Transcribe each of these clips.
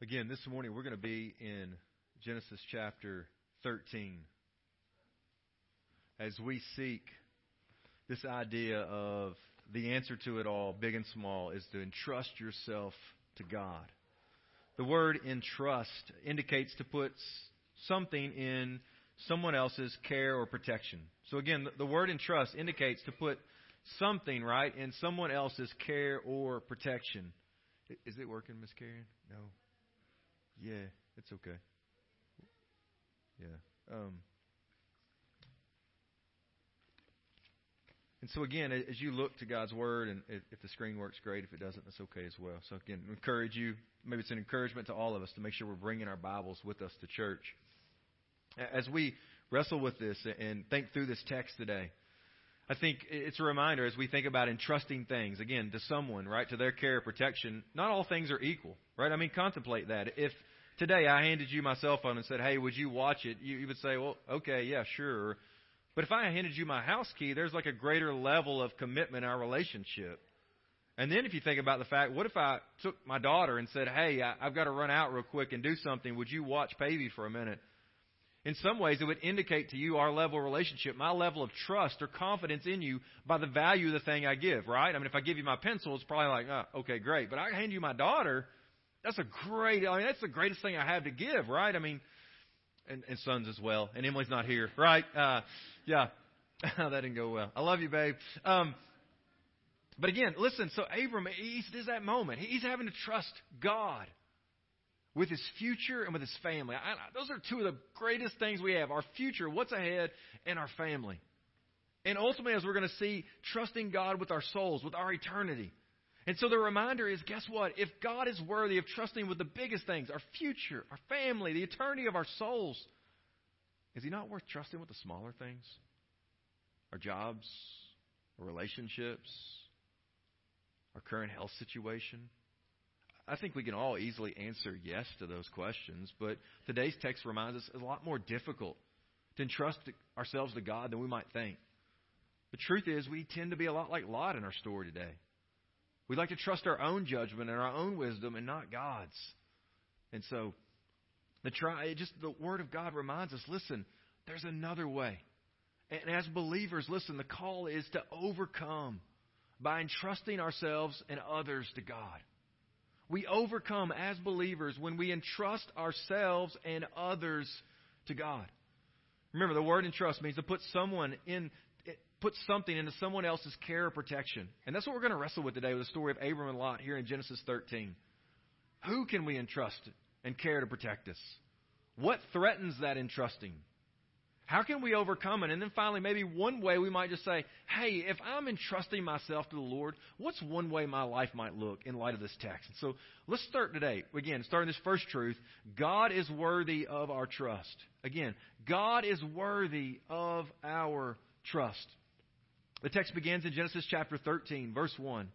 Again, this morning we're going to be in Genesis chapter 13 as we seek this idea of the answer to it all, big and small, is to entrust yourself to God. The word entrust indicates to put something in someone else's care or protection. So again, the word entrust indicates to put something, right, in someone else's care or protection. Is it working, Miss Karen? No. Yeah, it's okay. Yeah. Um, and so again, as you look to God's word, and if the screen works, great. If it doesn't, that's okay as well. So again, encourage you. Maybe it's an encouragement to all of us to make sure we're bringing our Bibles with us to church. As we wrestle with this and think through this text today, I think it's a reminder as we think about entrusting things, again, to someone, right, to their care or protection, not all things are equal, right? I mean, contemplate that. If today I handed you my cell phone and said, hey, would you watch it? You, you would say, well, okay, yeah, sure. But if I handed you my house key, there's like a greater level of commitment in our relationship. And then if you think about the fact, what if I took my daughter and said, hey, I, I've got to run out real quick and do something. Would you watch Pavey for a minute? In some ways, it would indicate to you our level of relationship, my level of trust or confidence in you by the value of the thing I give, right? I mean, if I give you my pencil, it's probably like, oh, okay, great. But I hand you my daughter, that's a great, I mean, that's the greatest thing I have to give, right? I mean, and, and sons as well. And Emily's not here, right? Uh, yeah. that didn't go well. I love you, babe. Um, but again, listen, so Abram, he's, there's that moment. He's having to trust God with his future and with his family. I, those are two of the greatest things we have our future, what's ahead, and our family. And ultimately, as we're going to see, trusting God with our souls, with our eternity. And so the reminder is guess what? If God is worthy of trusting with the biggest things, our future, our family, the eternity of our souls, is He not worth trusting with the smaller things? Our jobs, our relationships, our current health situation? I think we can all easily answer yes to those questions, but today's text reminds us it's a lot more difficult to entrust ourselves to God than we might think. The truth is, we tend to be a lot like Lot in our story today. We like to trust our own judgment and our own wisdom and not God's. And so, the try, just the Word of God reminds us listen, there's another way. And as believers, listen, the call is to overcome by entrusting ourselves and others to God. We overcome as believers when we entrust ourselves and others to God. Remember, the word entrust means to put someone in put something into someone else's care or protection. And that's what we're going to wrestle with today with the story of Abram and Lot here in Genesis 13. Who can we entrust and care to protect us? What threatens that entrusting? How can we overcome it? And then finally, maybe one way we might just say, hey, if I'm entrusting myself to the Lord, what's one way my life might look in light of this text? And so let's start today. Again, starting this first truth God is worthy of our trust. Again, God is worthy of our trust. The text begins in Genesis chapter 13, verse 1,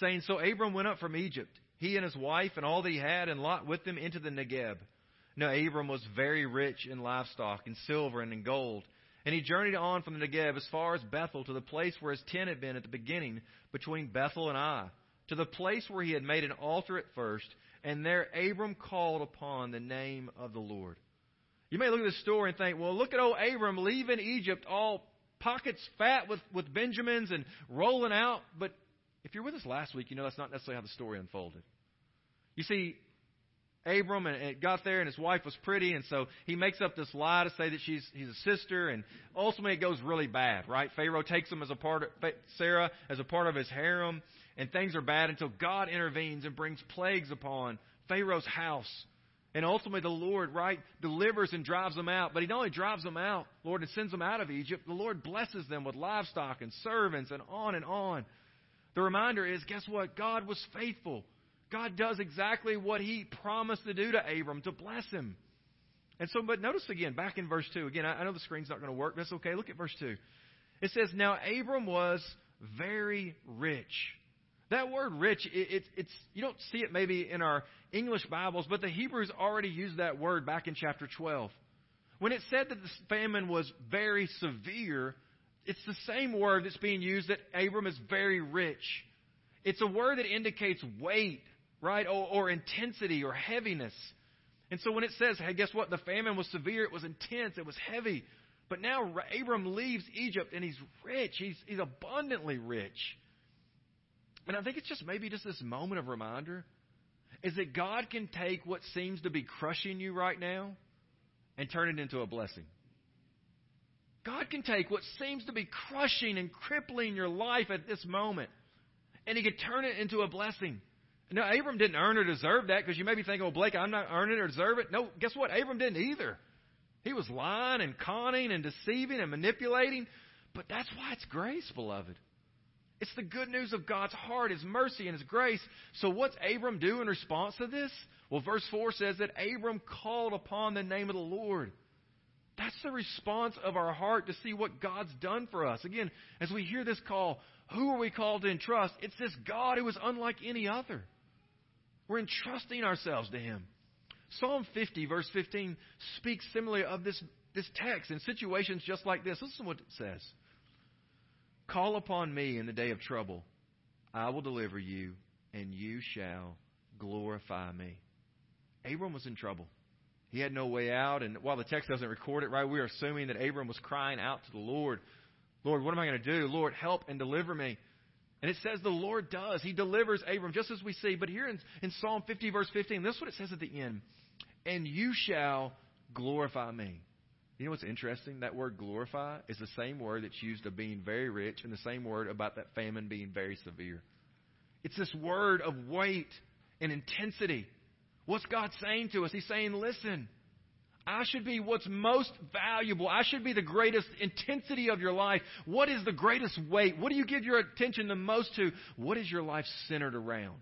saying, So Abram went up from Egypt, he and his wife and all that he had, and Lot with them into the Negeb. Now Abram was very rich in livestock, in silver, and in gold. And he journeyed on from the Negeb as far as Bethel to the place where his tent had been at the beginning, between Bethel and Ai, to the place where he had made an altar at first. And there Abram called upon the name of the Lord. You may look at this story and think, well, look at old Abram leaving Egypt all pockets fat with, with Benjamins and rolling out. But if you're with us last week, you know that's not necessarily how the story unfolded. You see, Abram and it got there and his wife was pretty and so he makes up this lie to say that she's he's a sister and ultimately it goes really bad, right? Pharaoh takes him as a part of Sarah as a part of his harem and things are bad until God intervenes and brings plagues upon Pharaoh's house and ultimately, the Lord, right, delivers and drives them out. But He not only drives them out, Lord, and sends them out of Egypt, the Lord blesses them with livestock and servants and on and on. The reminder is guess what? God was faithful. God does exactly what He promised to do to Abram, to bless him. And so, but notice again, back in verse 2. Again, I know the screen's not going to work. That's okay. Look at verse 2. It says, Now Abram was very rich. That word rich, it, it, it's, you don't see it maybe in our English Bibles, but the Hebrews already used that word back in chapter 12. When it said that the famine was very severe, it's the same word that's being used that Abram is very rich. It's a word that indicates weight, right? Or, or intensity or heaviness. And so when it says, hey, guess what? The famine was severe, it was intense, it was heavy. But now Abram leaves Egypt and he's rich. He's, he's abundantly rich. And I think it's just maybe just this moment of reminder is that God can take what seems to be crushing you right now and turn it into a blessing. God can take what seems to be crushing and crippling your life at this moment and He can turn it into a blessing. Now, Abram didn't earn or deserve that because you may be thinking, well, Blake, I'm not earning or deserve it. No, guess what? Abram didn't either. He was lying and conning and deceiving and manipulating. But that's why it's grace, beloved. It's the good news of God's heart, His mercy, and His grace. So, what's Abram do in response to this? Well, verse 4 says that Abram called upon the name of the Lord. That's the response of our heart to see what God's done for us. Again, as we hear this call, who are we called to entrust? It's this God who is unlike any other. We're entrusting ourselves to Him. Psalm 50, verse 15, speaks similarly of this, this text in situations just like this. Listen to what it says Call upon me in the day of trouble. I will deliver you, and you shall glorify me. Abram was in trouble. He had no way out, and while the text doesn't record it, right, we are assuming that Abram was crying out to the Lord, Lord, what am I going to do? Lord, help and deliver me. And it says the Lord does. He delivers Abram, just as we see. But here in, in Psalm 50, verse 15, this is what it says at the end. And you shall glorify me. You know what's interesting? That word glorify is the same word that's used of being very rich and the same word about that famine being very severe. It's this word of weight and intensity. What's God saying to us? He's saying, listen, I should be what's most valuable. I should be the greatest intensity of your life. What is the greatest weight? What do you give your attention the most to? What is your life centered around?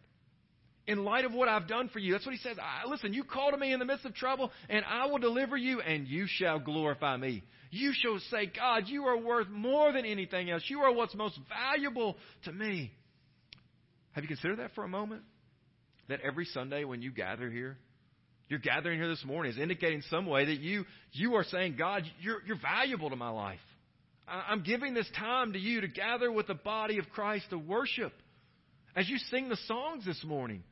In light of what I've done for you, that's what he says. I, listen, you call to me in the midst of trouble, and I will deliver you, and you shall glorify me. You shall say, God, you are worth more than anything else. You are what's most valuable to me. Have you considered that for a moment? That every Sunday when you gather here, you're gathering here this morning is indicating some way that you you are saying, God, you're you're valuable to my life. I'm giving this time to you to gather with the body of Christ to worship. As you sing the songs this morning,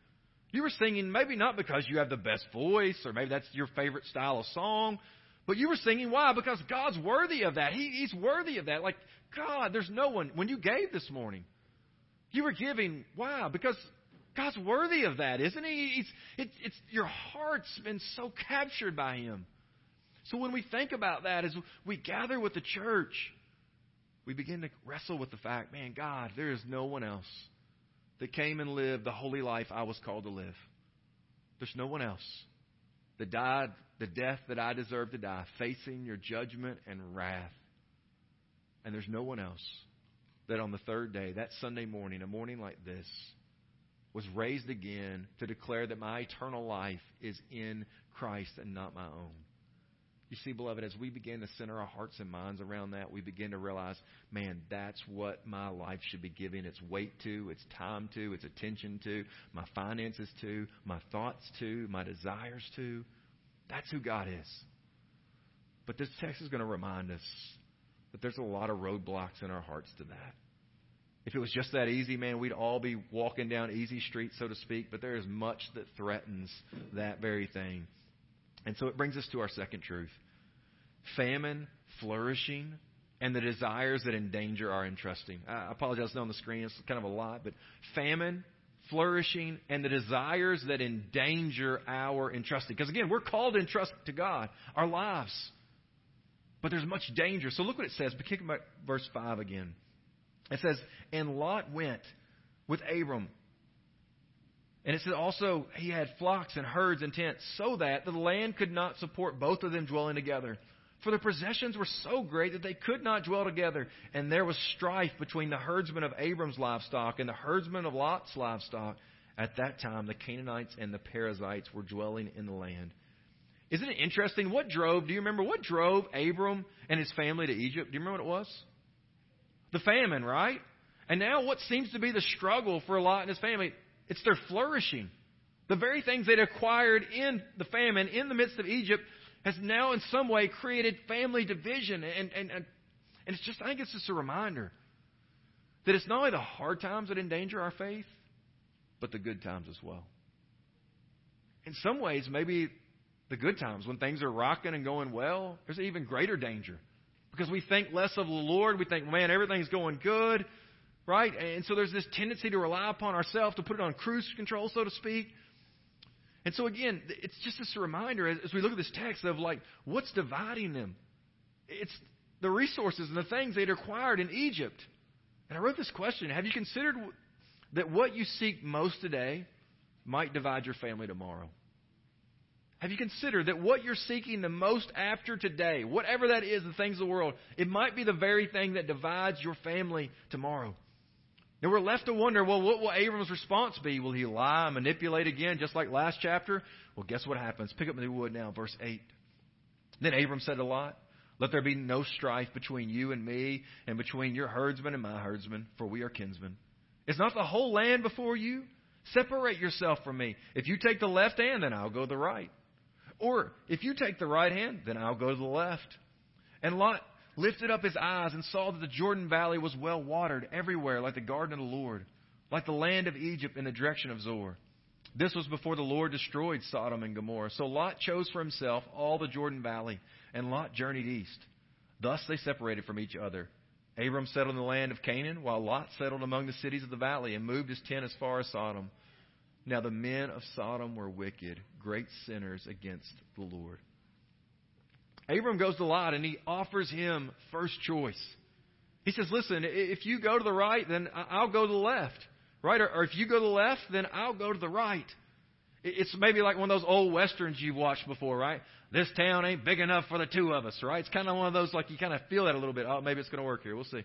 you were singing maybe not because you have the best voice or maybe that's your favorite style of song, but you were singing why? Because God's worthy of that. He, he's worthy of that. Like, God, there's no one. When you gave this morning, you were giving why? Because God's worthy of that, isn't He? It's, it's, it's, your heart's been so captured by Him. So when we think about that, as we gather with the church, we begin to wrestle with the fact, man, God, there is no one else that came and lived the holy life I was called to live. There's no one else that died the death that I deserve to die, facing your judgment and wrath. And there's no one else that on the third day, that Sunday morning, a morning like this, was raised again to declare that my eternal life is in Christ and not my own. You see, beloved, as we begin to center our hearts and minds around that, we begin to realize, man, that's what my life should be giving its weight to, its time to, its attention to, my finances to, my thoughts to, my desires to. That's who God is. But this text is going to remind us that there's a lot of roadblocks in our hearts to that. If it was just that easy, man, we'd all be walking down easy street, so to speak, but there is much that threatens that very thing. And so it brings us to our second truth famine, flourishing, and the desires that endanger our entrusting. I apologize, it's on the screen, it's kind of a lot, but famine, flourishing, and the desires that endanger our entrusting. Because again, we're called to entrust to God our lives. But there's much danger. So look what it says. But kick back verse 5 again. It says, And Lot went with Abram. And it said also he had flocks and herds and tents, so that the land could not support both of them dwelling together. For the possessions were so great that they could not dwell together. And there was strife between the herdsmen of Abram's livestock and the herdsmen of Lot's livestock. At that time, the Canaanites and the Perizzites were dwelling in the land. Isn't it interesting? What drove, do you remember, what drove Abram and his family to Egypt? Do you remember what it was? The famine, right? And now what seems to be the struggle for Lot and his family, it's their flourishing. The very things they'd acquired in the famine, in the midst of Egypt, has now in some way created family division. And, and, and, and it's just, I think it's just a reminder that it's not only the hard times that endanger our faith, but the good times as well. in some ways, maybe the good times when things are rocking and going well, there's an even greater danger because we think less of the Lord. We think, man, everything's going good, right? And so there's this tendency to rely upon ourselves to put it on cruise control, so to speak. And so again, it's just this reminder as, as we look at this text of like, what's dividing them? It's the resources and the things they'd acquired in Egypt. And I wrote this question Have you considered that what you seek most today might divide your family tomorrow? Have you considered that what you're seeking the most after today, whatever that is, the things of the world, it might be the very thing that divides your family tomorrow? And we're left to wonder, well, what will Abram's response be? Will he lie, and manipulate again, just like last chapter? Well, guess what happens? Pick up the wood now, verse 8. Then Abram said to Lot, Let there be no strife between you and me, and between your herdsmen and my herdsmen, for we are kinsmen. Is not the whole land before you? Separate yourself from me. If you take the left hand, then I'll go the right. Or if you take the right hand, then I'll go to the left. And Lot lifted up his eyes and saw that the Jordan Valley was well watered everywhere, like the garden of the Lord, like the land of Egypt in the direction of Zoar. This was before the Lord destroyed Sodom and Gomorrah. So Lot chose for himself all the Jordan Valley, and Lot journeyed east. Thus they separated from each other. Abram settled in the land of Canaan, while Lot settled among the cities of the valley and moved his tent as far as Sodom. Now the men of Sodom were wicked, great sinners against the Lord. Abram goes to Lot and he offers him first choice. He says, Listen, if you go to the right, then I'll go to the left. Right? Or, if you go to the left, then I'll go to the right. It's maybe like one of those old westerns you've watched before, right? This town ain't big enough for the two of us, right? It's kind of one of those like you kind of feel that a little bit. Oh, maybe it's going to work here. We'll see.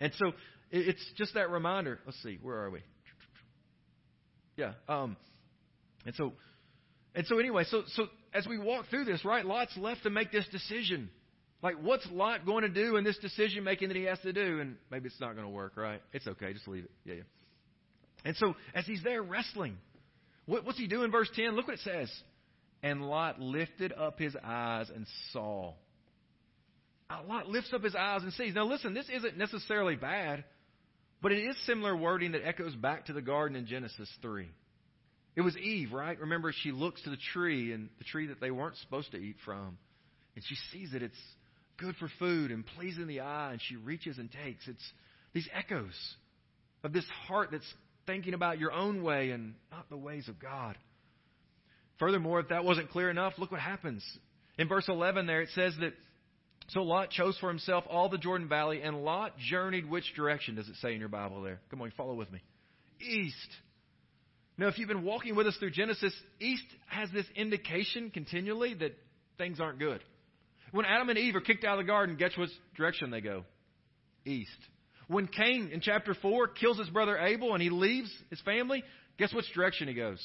And so it's just that reminder. Let's see, where are we? Yeah. Um, and so, and so anyway, so so as we walk through this, right, Lot's left to make this decision. Like, what's Lot going to do in this decision making that he has to do? And maybe it's not going to work, right? It's okay, just leave it. Yeah, yeah. And so, as he's there wrestling, what, what's he doing? Verse 10, look what it says. And Lot lifted up his eyes and saw. Uh, Lot lifts up his eyes and sees. Now, listen, this isn't necessarily bad, but it is similar wording that echoes back to the garden in Genesis 3. It was Eve, right? Remember, she looks to the tree, and the tree that they weren't supposed to eat from, and she sees that it's good for food and pleasing the eye, and she reaches and takes. It's these echoes of this heart that's thinking about your own way and not the ways of God. Furthermore, if that wasn't clear enough, look what happens. In verse 11 there, it says that so Lot chose for himself all the Jordan Valley, and Lot journeyed which direction does it say in your Bible there? Come on, follow with me. East. Now, if you've been walking with us through Genesis, east has this indication continually that things aren't good. When Adam and Eve are kicked out of the garden, guess which direction they go? East. When Cain in chapter 4 kills his brother Abel and he leaves his family, guess which direction he goes?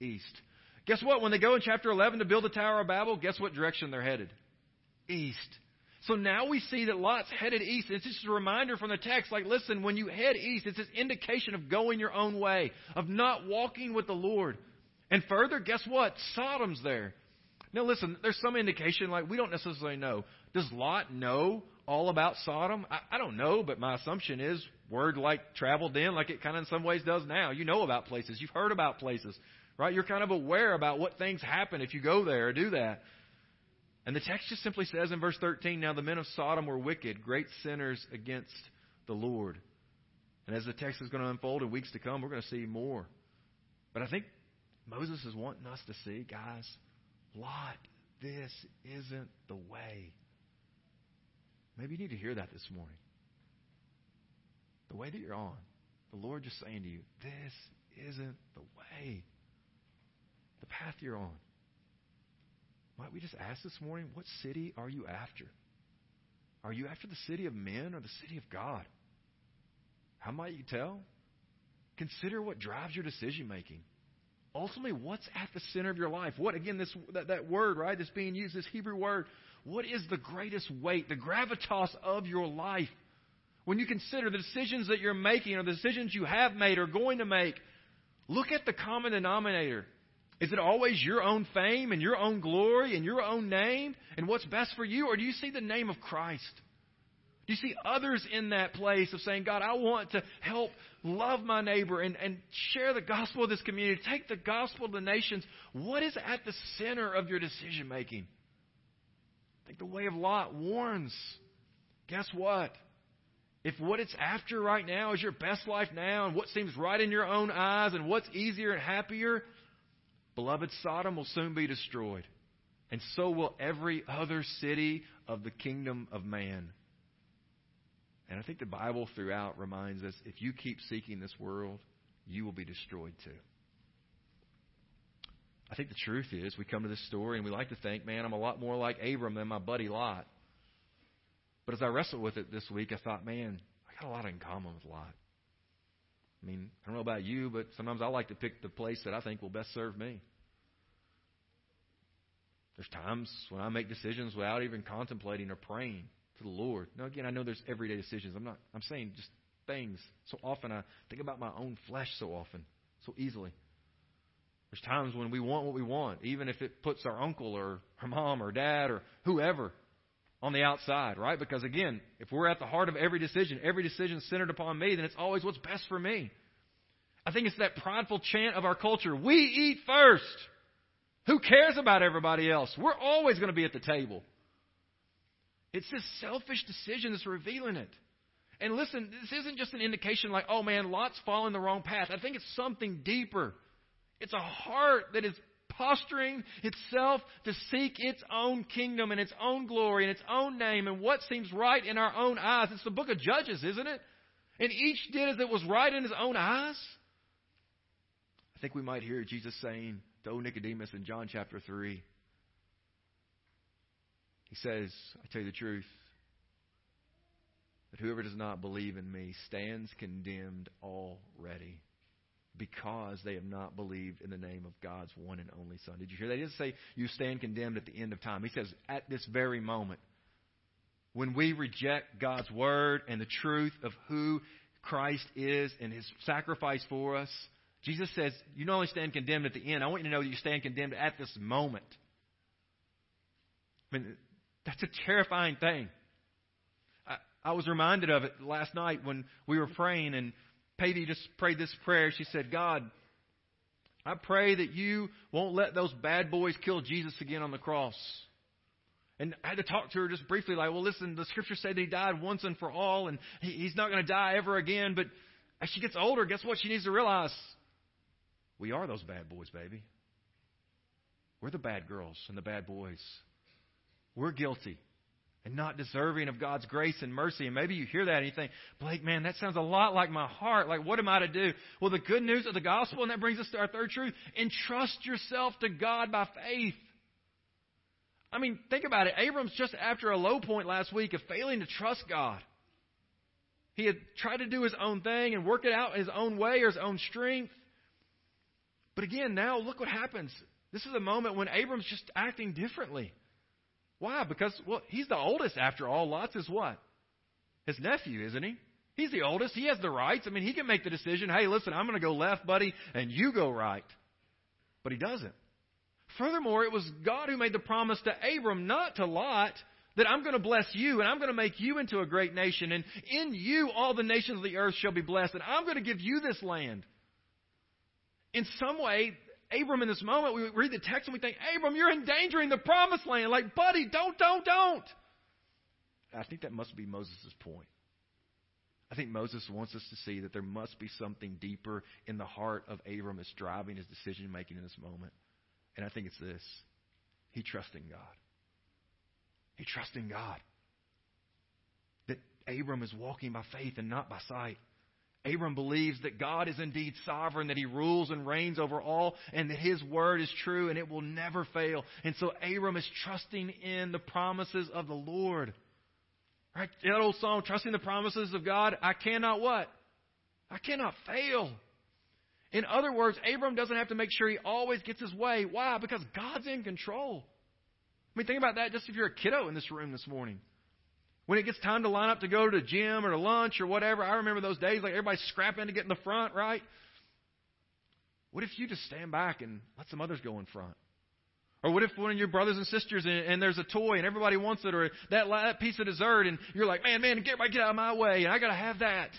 East. Guess what? When they go in chapter 11 to build the Tower of Babel, guess what direction they're headed? East. So now we see that Lot's headed east. It's just a reminder from the text like, listen, when you head east, it's this indication of going your own way, of not walking with the Lord. And further, guess what? Sodom's there. Now listen, there's some indication, like, we don't necessarily know. Does Lot know all about Sodom? I, I don't know, but my assumption is word like traveled in, like it kind of in some ways does now. You know about places. You've heard about places, right? You're kind of aware about what things happen if you go there or do that. And the text just simply says in verse 13 Now the men of Sodom were wicked, great sinners against the Lord. And as the text is going to unfold in weeks to come, we're going to see more. But I think Moses is wanting us to see, guys, Lot, this isn't the way. Maybe you need to hear that this morning. The way that you're on, the Lord just saying to you, this isn't the way. The path you're on. Might we just ask this morning, what city are you after? Are you after the city of men or the city of God? How might you tell? Consider what drives your decision making. Ultimately, what's at the center of your life? What again, this that, that word, right, that's being used, this Hebrew word, what is the greatest weight, the gravitas of your life? When you consider the decisions that you're making or the decisions you have made or going to make, look at the common denominator. Is it always your own fame and your own glory and your own name and what's best for you? Or do you see the name of Christ? Do you see others in that place of saying, God, I want to help love my neighbor and, and share the gospel of this community, take the gospel to the nations? What is at the center of your decision making? I think the way of Lot warns. Guess what? If what it's after right now is your best life now and what seems right in your own eyes and what's easier and happier, beloved, Sodom will soon be destroyed. And so will every other city of the kingdom of man. And I think the Bible throughout reminds us if you keep seeking this world, you will be destroyed too. I think the truth is, we come to this story and we like to think, man, I'm a lot more like Abram than my buddy Lot. But as I wrestled with it this week, I thought, man, I got a lot in common with Lot. I mean, I don't know about you, but sometimes I like to pick the place that I think will best serve me. There's times when I make decisions without even contemplating or praying to the Lord. Now, again, I know there's everyday decisions. I'm not. I'm saying just things. So often I think about my own flesh. So often, so easily. There's times when we want what we want, even if it puts our uncle or our mom or dad or whoever on the outside, right? Because again, if we're at the heart of every decision, every decision centered upon me, then it's always what's best for me. I think it's that prideful chant of our culture we eat first. Who cares about everybody else? We're always going to be at the table. It's this selfish decision that's revealing it. And listen, this isn't just an indication like, oh man, Lot's following the wrong path. I think it's something deeper. It's a heart that is posturing itself to seek its own kingdom and its own glory and its own name and what seems right in our own eyes. It's the book of Judges, isn't it? And each did as it was right in his own eyes. I think we might hear Jesus saying to Nicodemus in John chapter 3, he says, I tell you the truth, that whoever does not believe in me stands condemned already because they have not believed in the name of God's one and only Son. Did you hear that? He doesn't say you stand condemned at the end of time. He says at this very moment, when we reject God's word and the truth of who Christ is and his sacrifice for us, Jesus says, You not only stand condemned at the end, I want you to know that you stand condemned at this moment. I mean, that's a terrifying thing. I, I was reminded of it last night when we were praying, and Patty just prayed this prayer. She said, God, I pray that you won't let those bad boys kill Jesus again on the cross. And I had to talk to her just briefly, like, well, listen, the scriptures say that he died once and for all, and he, he's not going to die ever again. But as she gets older, guess what she needs to realize? We are those bad boys, baby. We're the bad girls and the bad boys. We're guilty and not deserving of God's grace and mercy. And maybe you hear that and you think, Blake, man, that sounds a lot like my heart. Like, what am I to do? Well, the good news of the gospel, and that brings us to our third truth entrust yourself to God by faith. I mean, think about it. Abram's just after a low point last week of failing to trust God. He had tried to do his own thing and work it out his own way or his own strength. But again, now look what happens. This is a moment when Abram's just acting differently. Why? Because, well, he's the oldest after all. Lot's is what? His nephew, isn't he? He's the oldest. He has the rights. I mean, he can make the decision hey, listen, I'm going to go left, buddy, and you go right. But he doesn't. Furthermore, it was God who made the promise to Abram, not to Lot, that I'm going to bless you and I'm going to make you into a great nation. And in you, all the nations of the earth shall be blessed. And I'm going to give you this land in some way, Abram in this moment, we read the text and we think, Abram, you're endangering the promised land. Like, buddy, don't, don't, don't. I think that must be Moses' point. I think Moses wants us to see that there must be something deeper in the heart of Abram that's driving his decision making in this moment. And I think it's this he trusts in God. He trusts in God. That Abram is walking by faith and not by sight. Abram believes that God is indeed sovereign, that he rules and reigns over all, and that his word is true and it will never fail. And so Abram is trusting in the promises of the Lord. Right? That old song, trusting the promises of God, I cannot what? I cannot fail. In other words, Abram doesn't have to make sure he always gets his way. Why? Because God's in control. I mean, think about that just if you're a kiddo in this room this morning. When it gets time to line up to go to the gym or to lunch or whatever, I remember those days like everybody's scrapping to get in the front, right? What if you just stand back and let some others go in front? Or what if one of your brothers and sisters and, and there's a toy and everybody wants it, or that, that piece of dessert, and you're like, man, man, get, get out of my way, and I got to have that.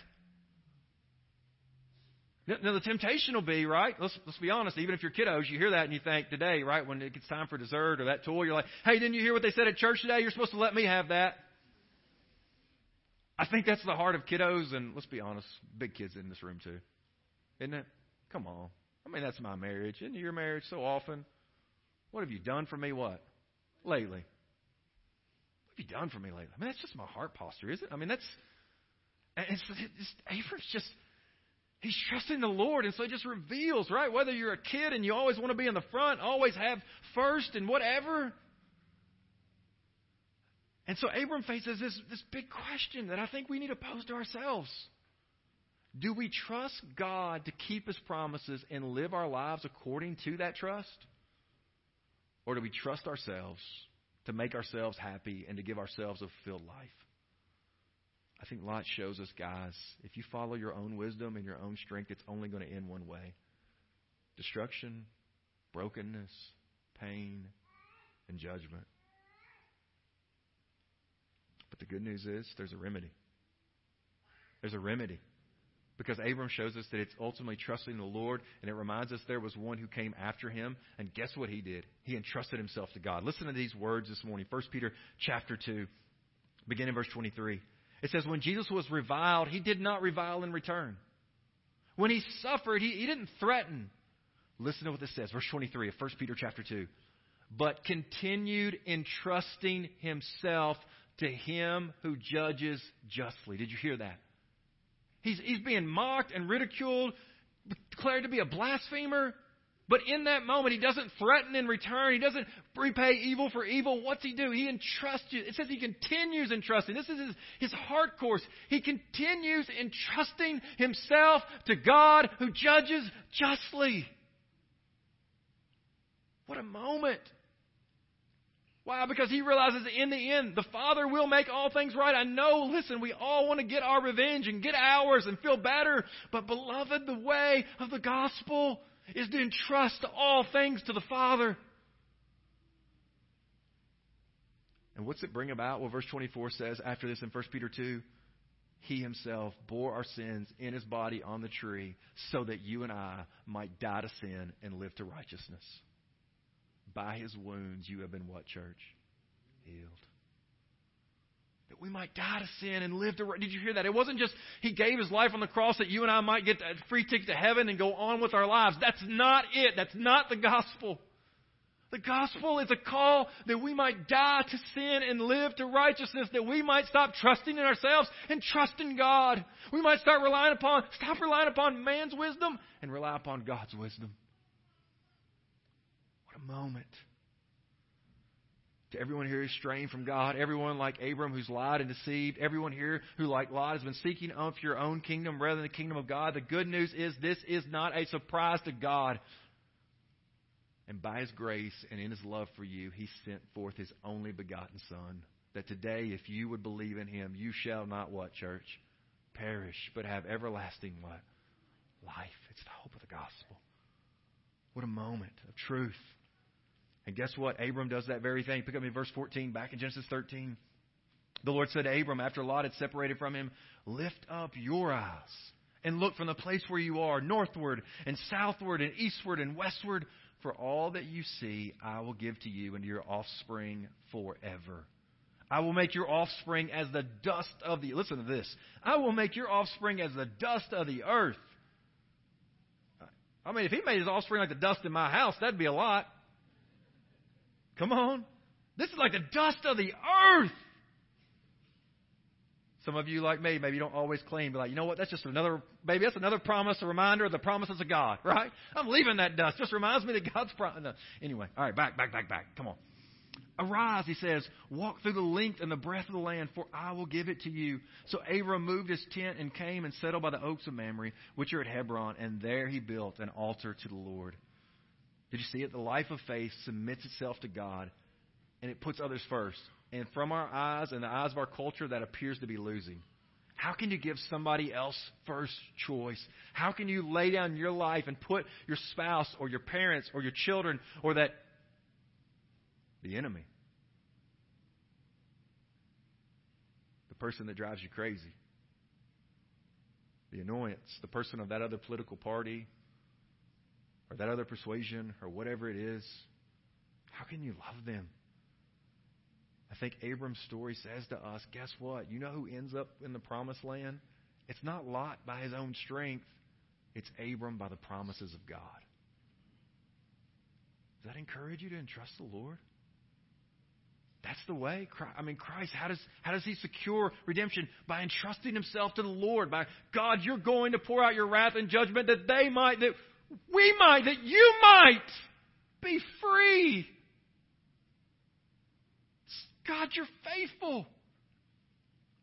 Now the temptation will be right. Let's let's be honest. Even if you're kiddos, you hear that and you think today, right, when it gets time for dessert or that toy, you're like, "Hey, didn't you hear what they said at church today? You're supposed to let me have that." I think that's the heart of kiddos, and let's be honest, big kids in this room too, isn't it? Come on. I mean, that's my marriage. Isn't your marriage so often? What have you done for me? What lately? What have you done for me lately? I mean, that's just my heart posture, is it? I mean, that's it's, it's Abram's just He's trusting the Lord, and so it just reveals, right? Whether you're a kid and you always want to be in the front, always have first and whatever. And so Abram faces this, this big question that I think we need to pose to ourselves. Do we trust God to keep His promises and live our lives according to that trust? Or do we trust ourselves to make ourselves happy and to give ourselves a fulfilled life? I think Lot shows us, guys, if you follow your own wisdom and your own strength, it's only going to end one way destruction, brokenness, pain, and judgment. But the good news is there's a remedy. There's a remedy. Because Abram shows us that it's ultimately trusting the Lord, and it reminds us there was one who came after him, and guess what he did? He entrusted himself to God. Listen to these words this morning. 1 Peter chapter 2, beginning verse 23. It says, when Jesus was reviled, he did not revile in return. When he suffered, he, he didn't threaten. Listen to what this says, verse 23 of 1 Peter chapter 2. But continued entrusting himself to him who judges justly. Did you hear that? He's, he's being mocked and ridiculed, declared to be a blasphemer. But in that moment, he doesn't threaten in return. He doesn't repay evil for evil. What's he do? He entrusts you. It says he continues entrusting. This is his, his heart course. He continues entrusting himself to God who judges justly. What a moment. Why? Because he realizes in the end, the Father will make all things right. I know, listen, we all want to get our revenge and get ours and feel better. But, beloved, the way of the gospel is to entrust all things to the Father. And what's it bring about? Well, verse 24 says, after this in 1 Peter 2, He Himself bore our sins in His body on the tree so that you and I might die to sin and live to righteousness. By His wounds you have been what, church? Healed that we might die to sin and live to. Did you hear that? It wasn't just He gave His life on the cross that you and I might get a free ticket to heaven and go on with our lives. That's not it. That's not the gospel. The gospel is a call that we might die to sin and live to righteousness, that we might stop trusting in ourselves and trust in God. We might start relying upon, stop relying upon man's wisdom and rely upon God's wisdom. Moment to everyone here who's straying from God, everyone like Abram who's lied and deceived, everyone here who, like Lot, has been seeking of your own kingdom rather than the kingdom of God. The good news is this is not a surprise to God. And by His grace and in His love for you, He sent forth His only begotten Son. That today, if you would believe in Him, you shall not what, church? Perish, but have everlasting what? Life. It's the hope of the gospel. What a moment of truth. And guess what? Abram does that very thing. Pick up in verse 14, back in Genesis 13. The Lord said to Abram, after Lot had separated from him, Lift up your eyes and look from the place where you are, northward and southward and eastward and westward. For all that you see, I will give to you and your offspring forever. I will make your offspring as the dust of the listen to this. I will make your offspring as the dust of the earth. I mean, if he made his offspring like the dust in my house, that'd be a lot. Come on. This is like the dust of the earth. Some of you, like me, maybe you don't always claim, but like, you know what? That's just another, maybe that's another promise, a reminder of the promises of God, right? I'm leaving that dust. Just reminds me that God's promise. No. Anyway, all right, back, back, back, back. Come on. Arise, he says, walk through the length and the breadth of the land, for I will give it to you. So Abram moved his tent and came and settled by the oaks of Mamre, which are at Hebron, and there he built an altar to the Lord. Did you see it? The life of faith submits itself to God and it puts others first. And from our eyes and the eyes of our culture, that appears to be losing. How can you give somebody else first choice? How can you lay down your life and put your spouse or your parents or your children or that The enemy. The person that drives you crazy. The annoyance. The person of that other political party or that other persuasion or whatever it is. How can you love them? I think Abram's story says to us guess what? You know who ends up in the promised land? It's not Lot by his own strength, it's Abram by the promises of God. Does that encourage you to entrust the Lord? That's the way. I mean, Christ, how does, how does he secure redemption? By entrusting himself to the Lord. By, God, you're going to pour out your wrath and judgment that they might, that we might, that you might be free. God, you're faithful.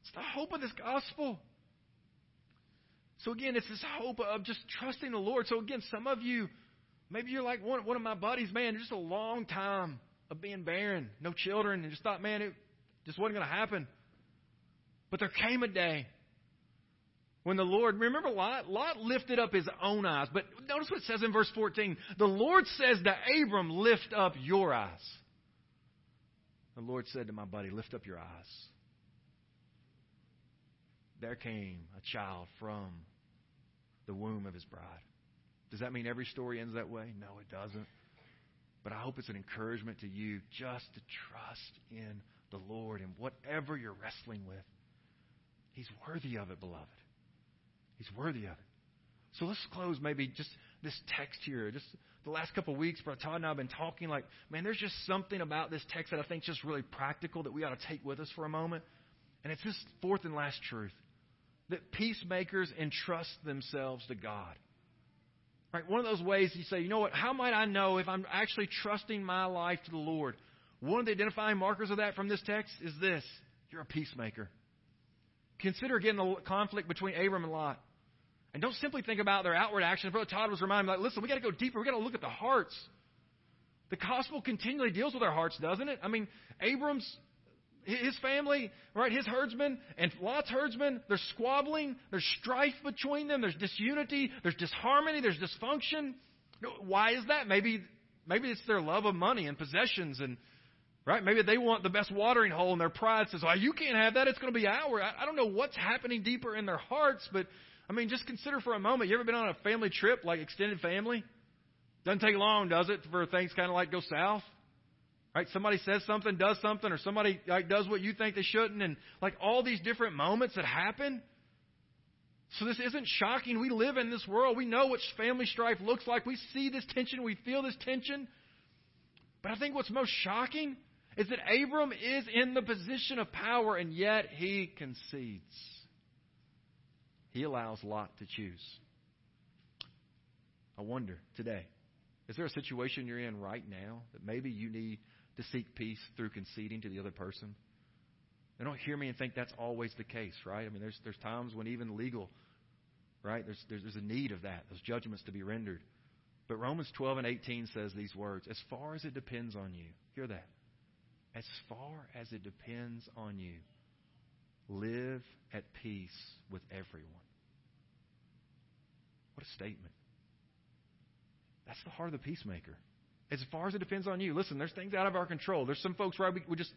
It's the hope of this gospel. So again, it's this hope of just trusting the Lord. So again, some of you, maybe you're like one, one of my buddies, man, just a long time of being barren, no children, and just thought, man, it just wasn't going to happen. But there came a day when the Lord, remember Lot? Lot lifted up his own eyes. But notice what it says in verse 14. The Lord says to Abram, Lift up your eyes. The Lord said to my buddy, Lift up your eyes. There came a child from the womb of his bride. Does that mean every story ends that way? No, it doesn't. But I hope it's an encouragement to you just to trust in the Lord and whatever you're wrestling with. He's worthy of it, beloved. He's worthy of it. So let's close maybe just this text here. Just the last couple of weeks, Brother Todd and I have been talking like, man, there's just something about this text that I think is just really practical that we ought to take with us for a moment. And it's this fourth and last truth that peacemakers entrust themselves to God. Right? One of those ways you say, you know what, how might I know if I'm actually trusting my life to the Lord? One of the identifying markers of that from this text is this you're a peacemaker. Consider again the conflict between Abram and Lot. And don't simply think about their outward actions. Brother Todd was reminding me, like, listen, we got to go deeper. We got to look at the hearts. The gospel continually deals with our hearts, doesn't it? I mean, Abram's his family, right, his herdsmen and Lot's herdsmen, there's squabbling, there's strife between them, there's disunity, there's disharmony, there's dysfunction. Why is that? Maybe maybe it's their love of money and possessions and right? Maybe they want the best watering hole and their pride says, "Oh, you can't have that. It's going to be ours." I don't know what's happening deeper in their hearts, but I mean, just consider for a moment. You ever been on a family trip, like extended family? Doesn't take long, does it, for things kind of like go south? Right? Somebody says something, does something, or somebody like does what you think they shouldn't, and like all these different moments that happen. So this isn't shocking. We live in this world. We know what family strife looks like. We see this tension. We feel this tension. But I think what's most shocking is that Abram is in the position of power, and yet he concedes. He allows Lot to choose. I wonder today, is there a situation you're in right now that maybe you need to seek peace through conceding to the other person. And don't hear me and think that's always the case, right? I mean, there's there's times when even legal, right? There's there's, there's a need of that, those judgments to be rendered. But Romans 12 and 18 says these words: "As far as it depends on you, hear that. As far as it depends on you, live at peace with everyone." What a statement! That's the heart of the peacemaker as far as it depends on you. Listen, there's things out of our control. There's some folks where we, we just,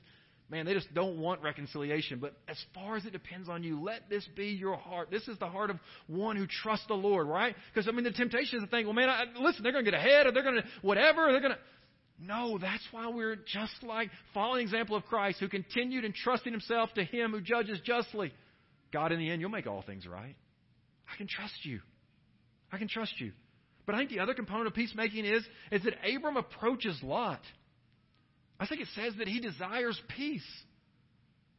man, they just don't want reconciliation. But as far as it depends on you, let this be your heart. This is the heart of one who trusts the Lord, right? Because, I mean, the temptation is to think, well, man, I, listen, they're going to get ahead or they're going to whatever. They're going to. No, that's why we're just like following the example of Christ who continued entrusting himself to him who judges justly. God, in the end, you'll make all things right. I can trust you. I can trust you. But I think the other component of peacemaking is, is that Abram approaches Lot. I think it says that he desires peace.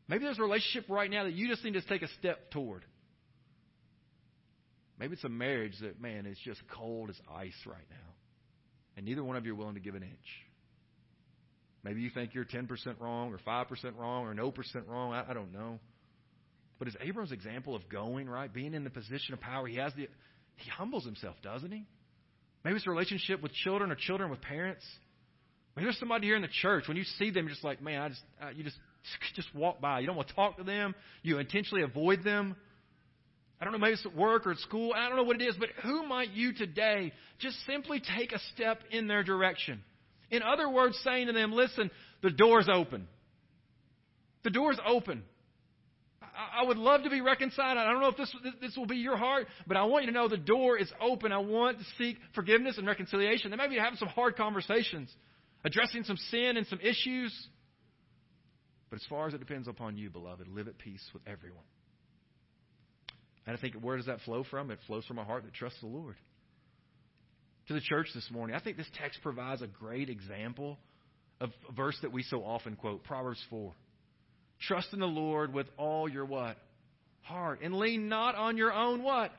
Maybe there's a relationship right now that you just need to take a step toward. Maybe it's a marriage that, man, is just cold as ice right now. And neither one of you are willing to give an inch. Maybe you think you're 10% wrong or 5% wrong or no percent wrong. I, I don't know. But is Abram's example of going, right? Being in the position of power, he has the he humbles himself, doesn't he? Maybe it's a relationship with children or children with parents. Maybe there's somebody here in the church. When you see them, you're just like, man, I just, uh, you just, just walk by. You don't want to talk to them. You intentionally avoid them. I don't know, maybe it's at work or at school. I don't know what it is, but who might you today just simply take a step in their direction? In other words, saying to them, listen, the door's open. The door's open. I would love to be reconciled. I don't know if this, this will be your heart, but I want you to know the door is open. I want to seek forgiveness and reconciliation. They may be having some hard conversations, addressing some sin and some issues. But as far as it depends upon you, beloved, live at peace with everyone. And I think where does that flow from? It flows from a heart that trusts the Lord. To the church this morning, I think this text provides a great example of a verse that we so often quote, Proverbs 4. Trust in the Lord with all your what? Heart. And lean not on your own what?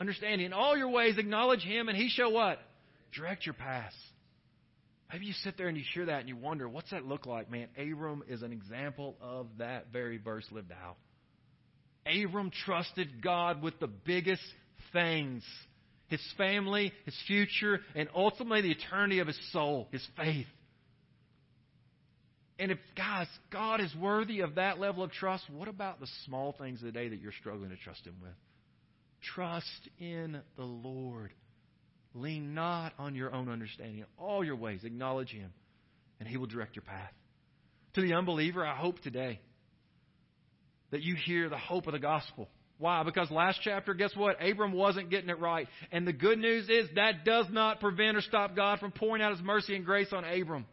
Understanding. In all your ways acknowledge him and he shall what? Direct your paths. Maybe you sit there and you hear that and you wonder, what's that look like? Man, Abram is an example of that very verse lived out. Abram trusted God with the biggest things his family, his future, and ultimately the eternity of his soul, his faith. And if, guys, God is worthy of that level of trust, what about the small things of the day that you're struggling to trust Him with? Trust in the Lord. Lean not on your own understanding. In all your ways, acknowledge Him, and He will direct your path. To the unbeliever, I hope today that you hear the hope of the gospel. Why? Because last chapter, guess what? Abram wasn't getting it right. And the good news is that does not prevent or stop God from pouring out His mercy and grace on Abram.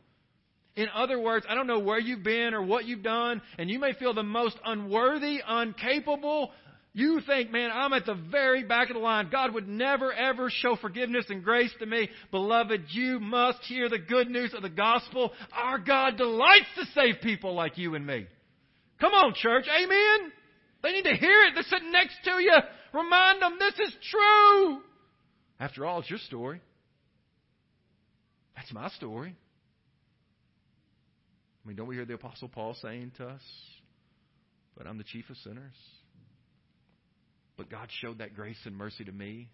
In other words, I don't know where you've been or what you've done, and you may feel the most unworthy, incapable. You think, man, I'm at the very back of the line. God would never, ever show forgiveness and grace to me. Beloved, you must hear the good news of the gospel. Our God delights to save people like you and me. Come on, church. Amen. They need to hear it. They're sitting next to you. Remind them this is true. After all, it's your story. That's my story. I mean, don't we hear the Apostle Paul saying to us, But I'm the chief of sinners? But God showed that grace and mercy to me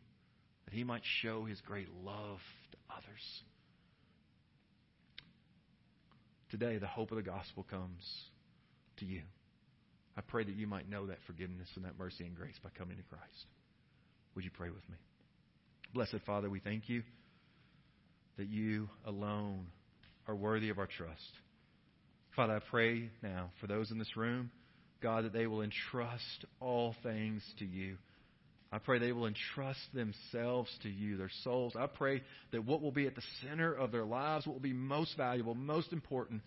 that He might show His great love to others. Today, the hope of the gospel comes to you. I pray that you might know that forgiveness and that mercy and grace by coming to Christ. Would you pray with me? Blessed Father, we thank you that you alone are worthy of our trust. Father, I pray now for those in this room, God, that they will entrust all things to you. I pray they will entrust themselves to you, their souls. I pray that what will be at the center of their lives, what will be most valuable, most important,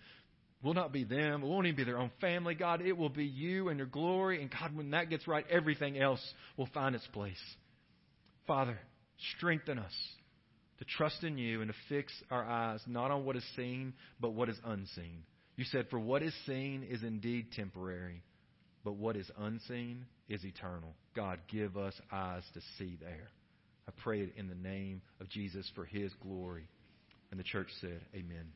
will not be them. It won't even be their own family, God. It will be you and your glory. And God, when that gets right, everything else will find its place. Father, strengthen us to trust in you and to fix our eyes not on what is seen, but what is unseen. You said, For what is seen is indeed temporary, but what is unseen is eternal. God, give us eyes to see there. I pray it in the name of Jesus for his glory. And the church said, Amen.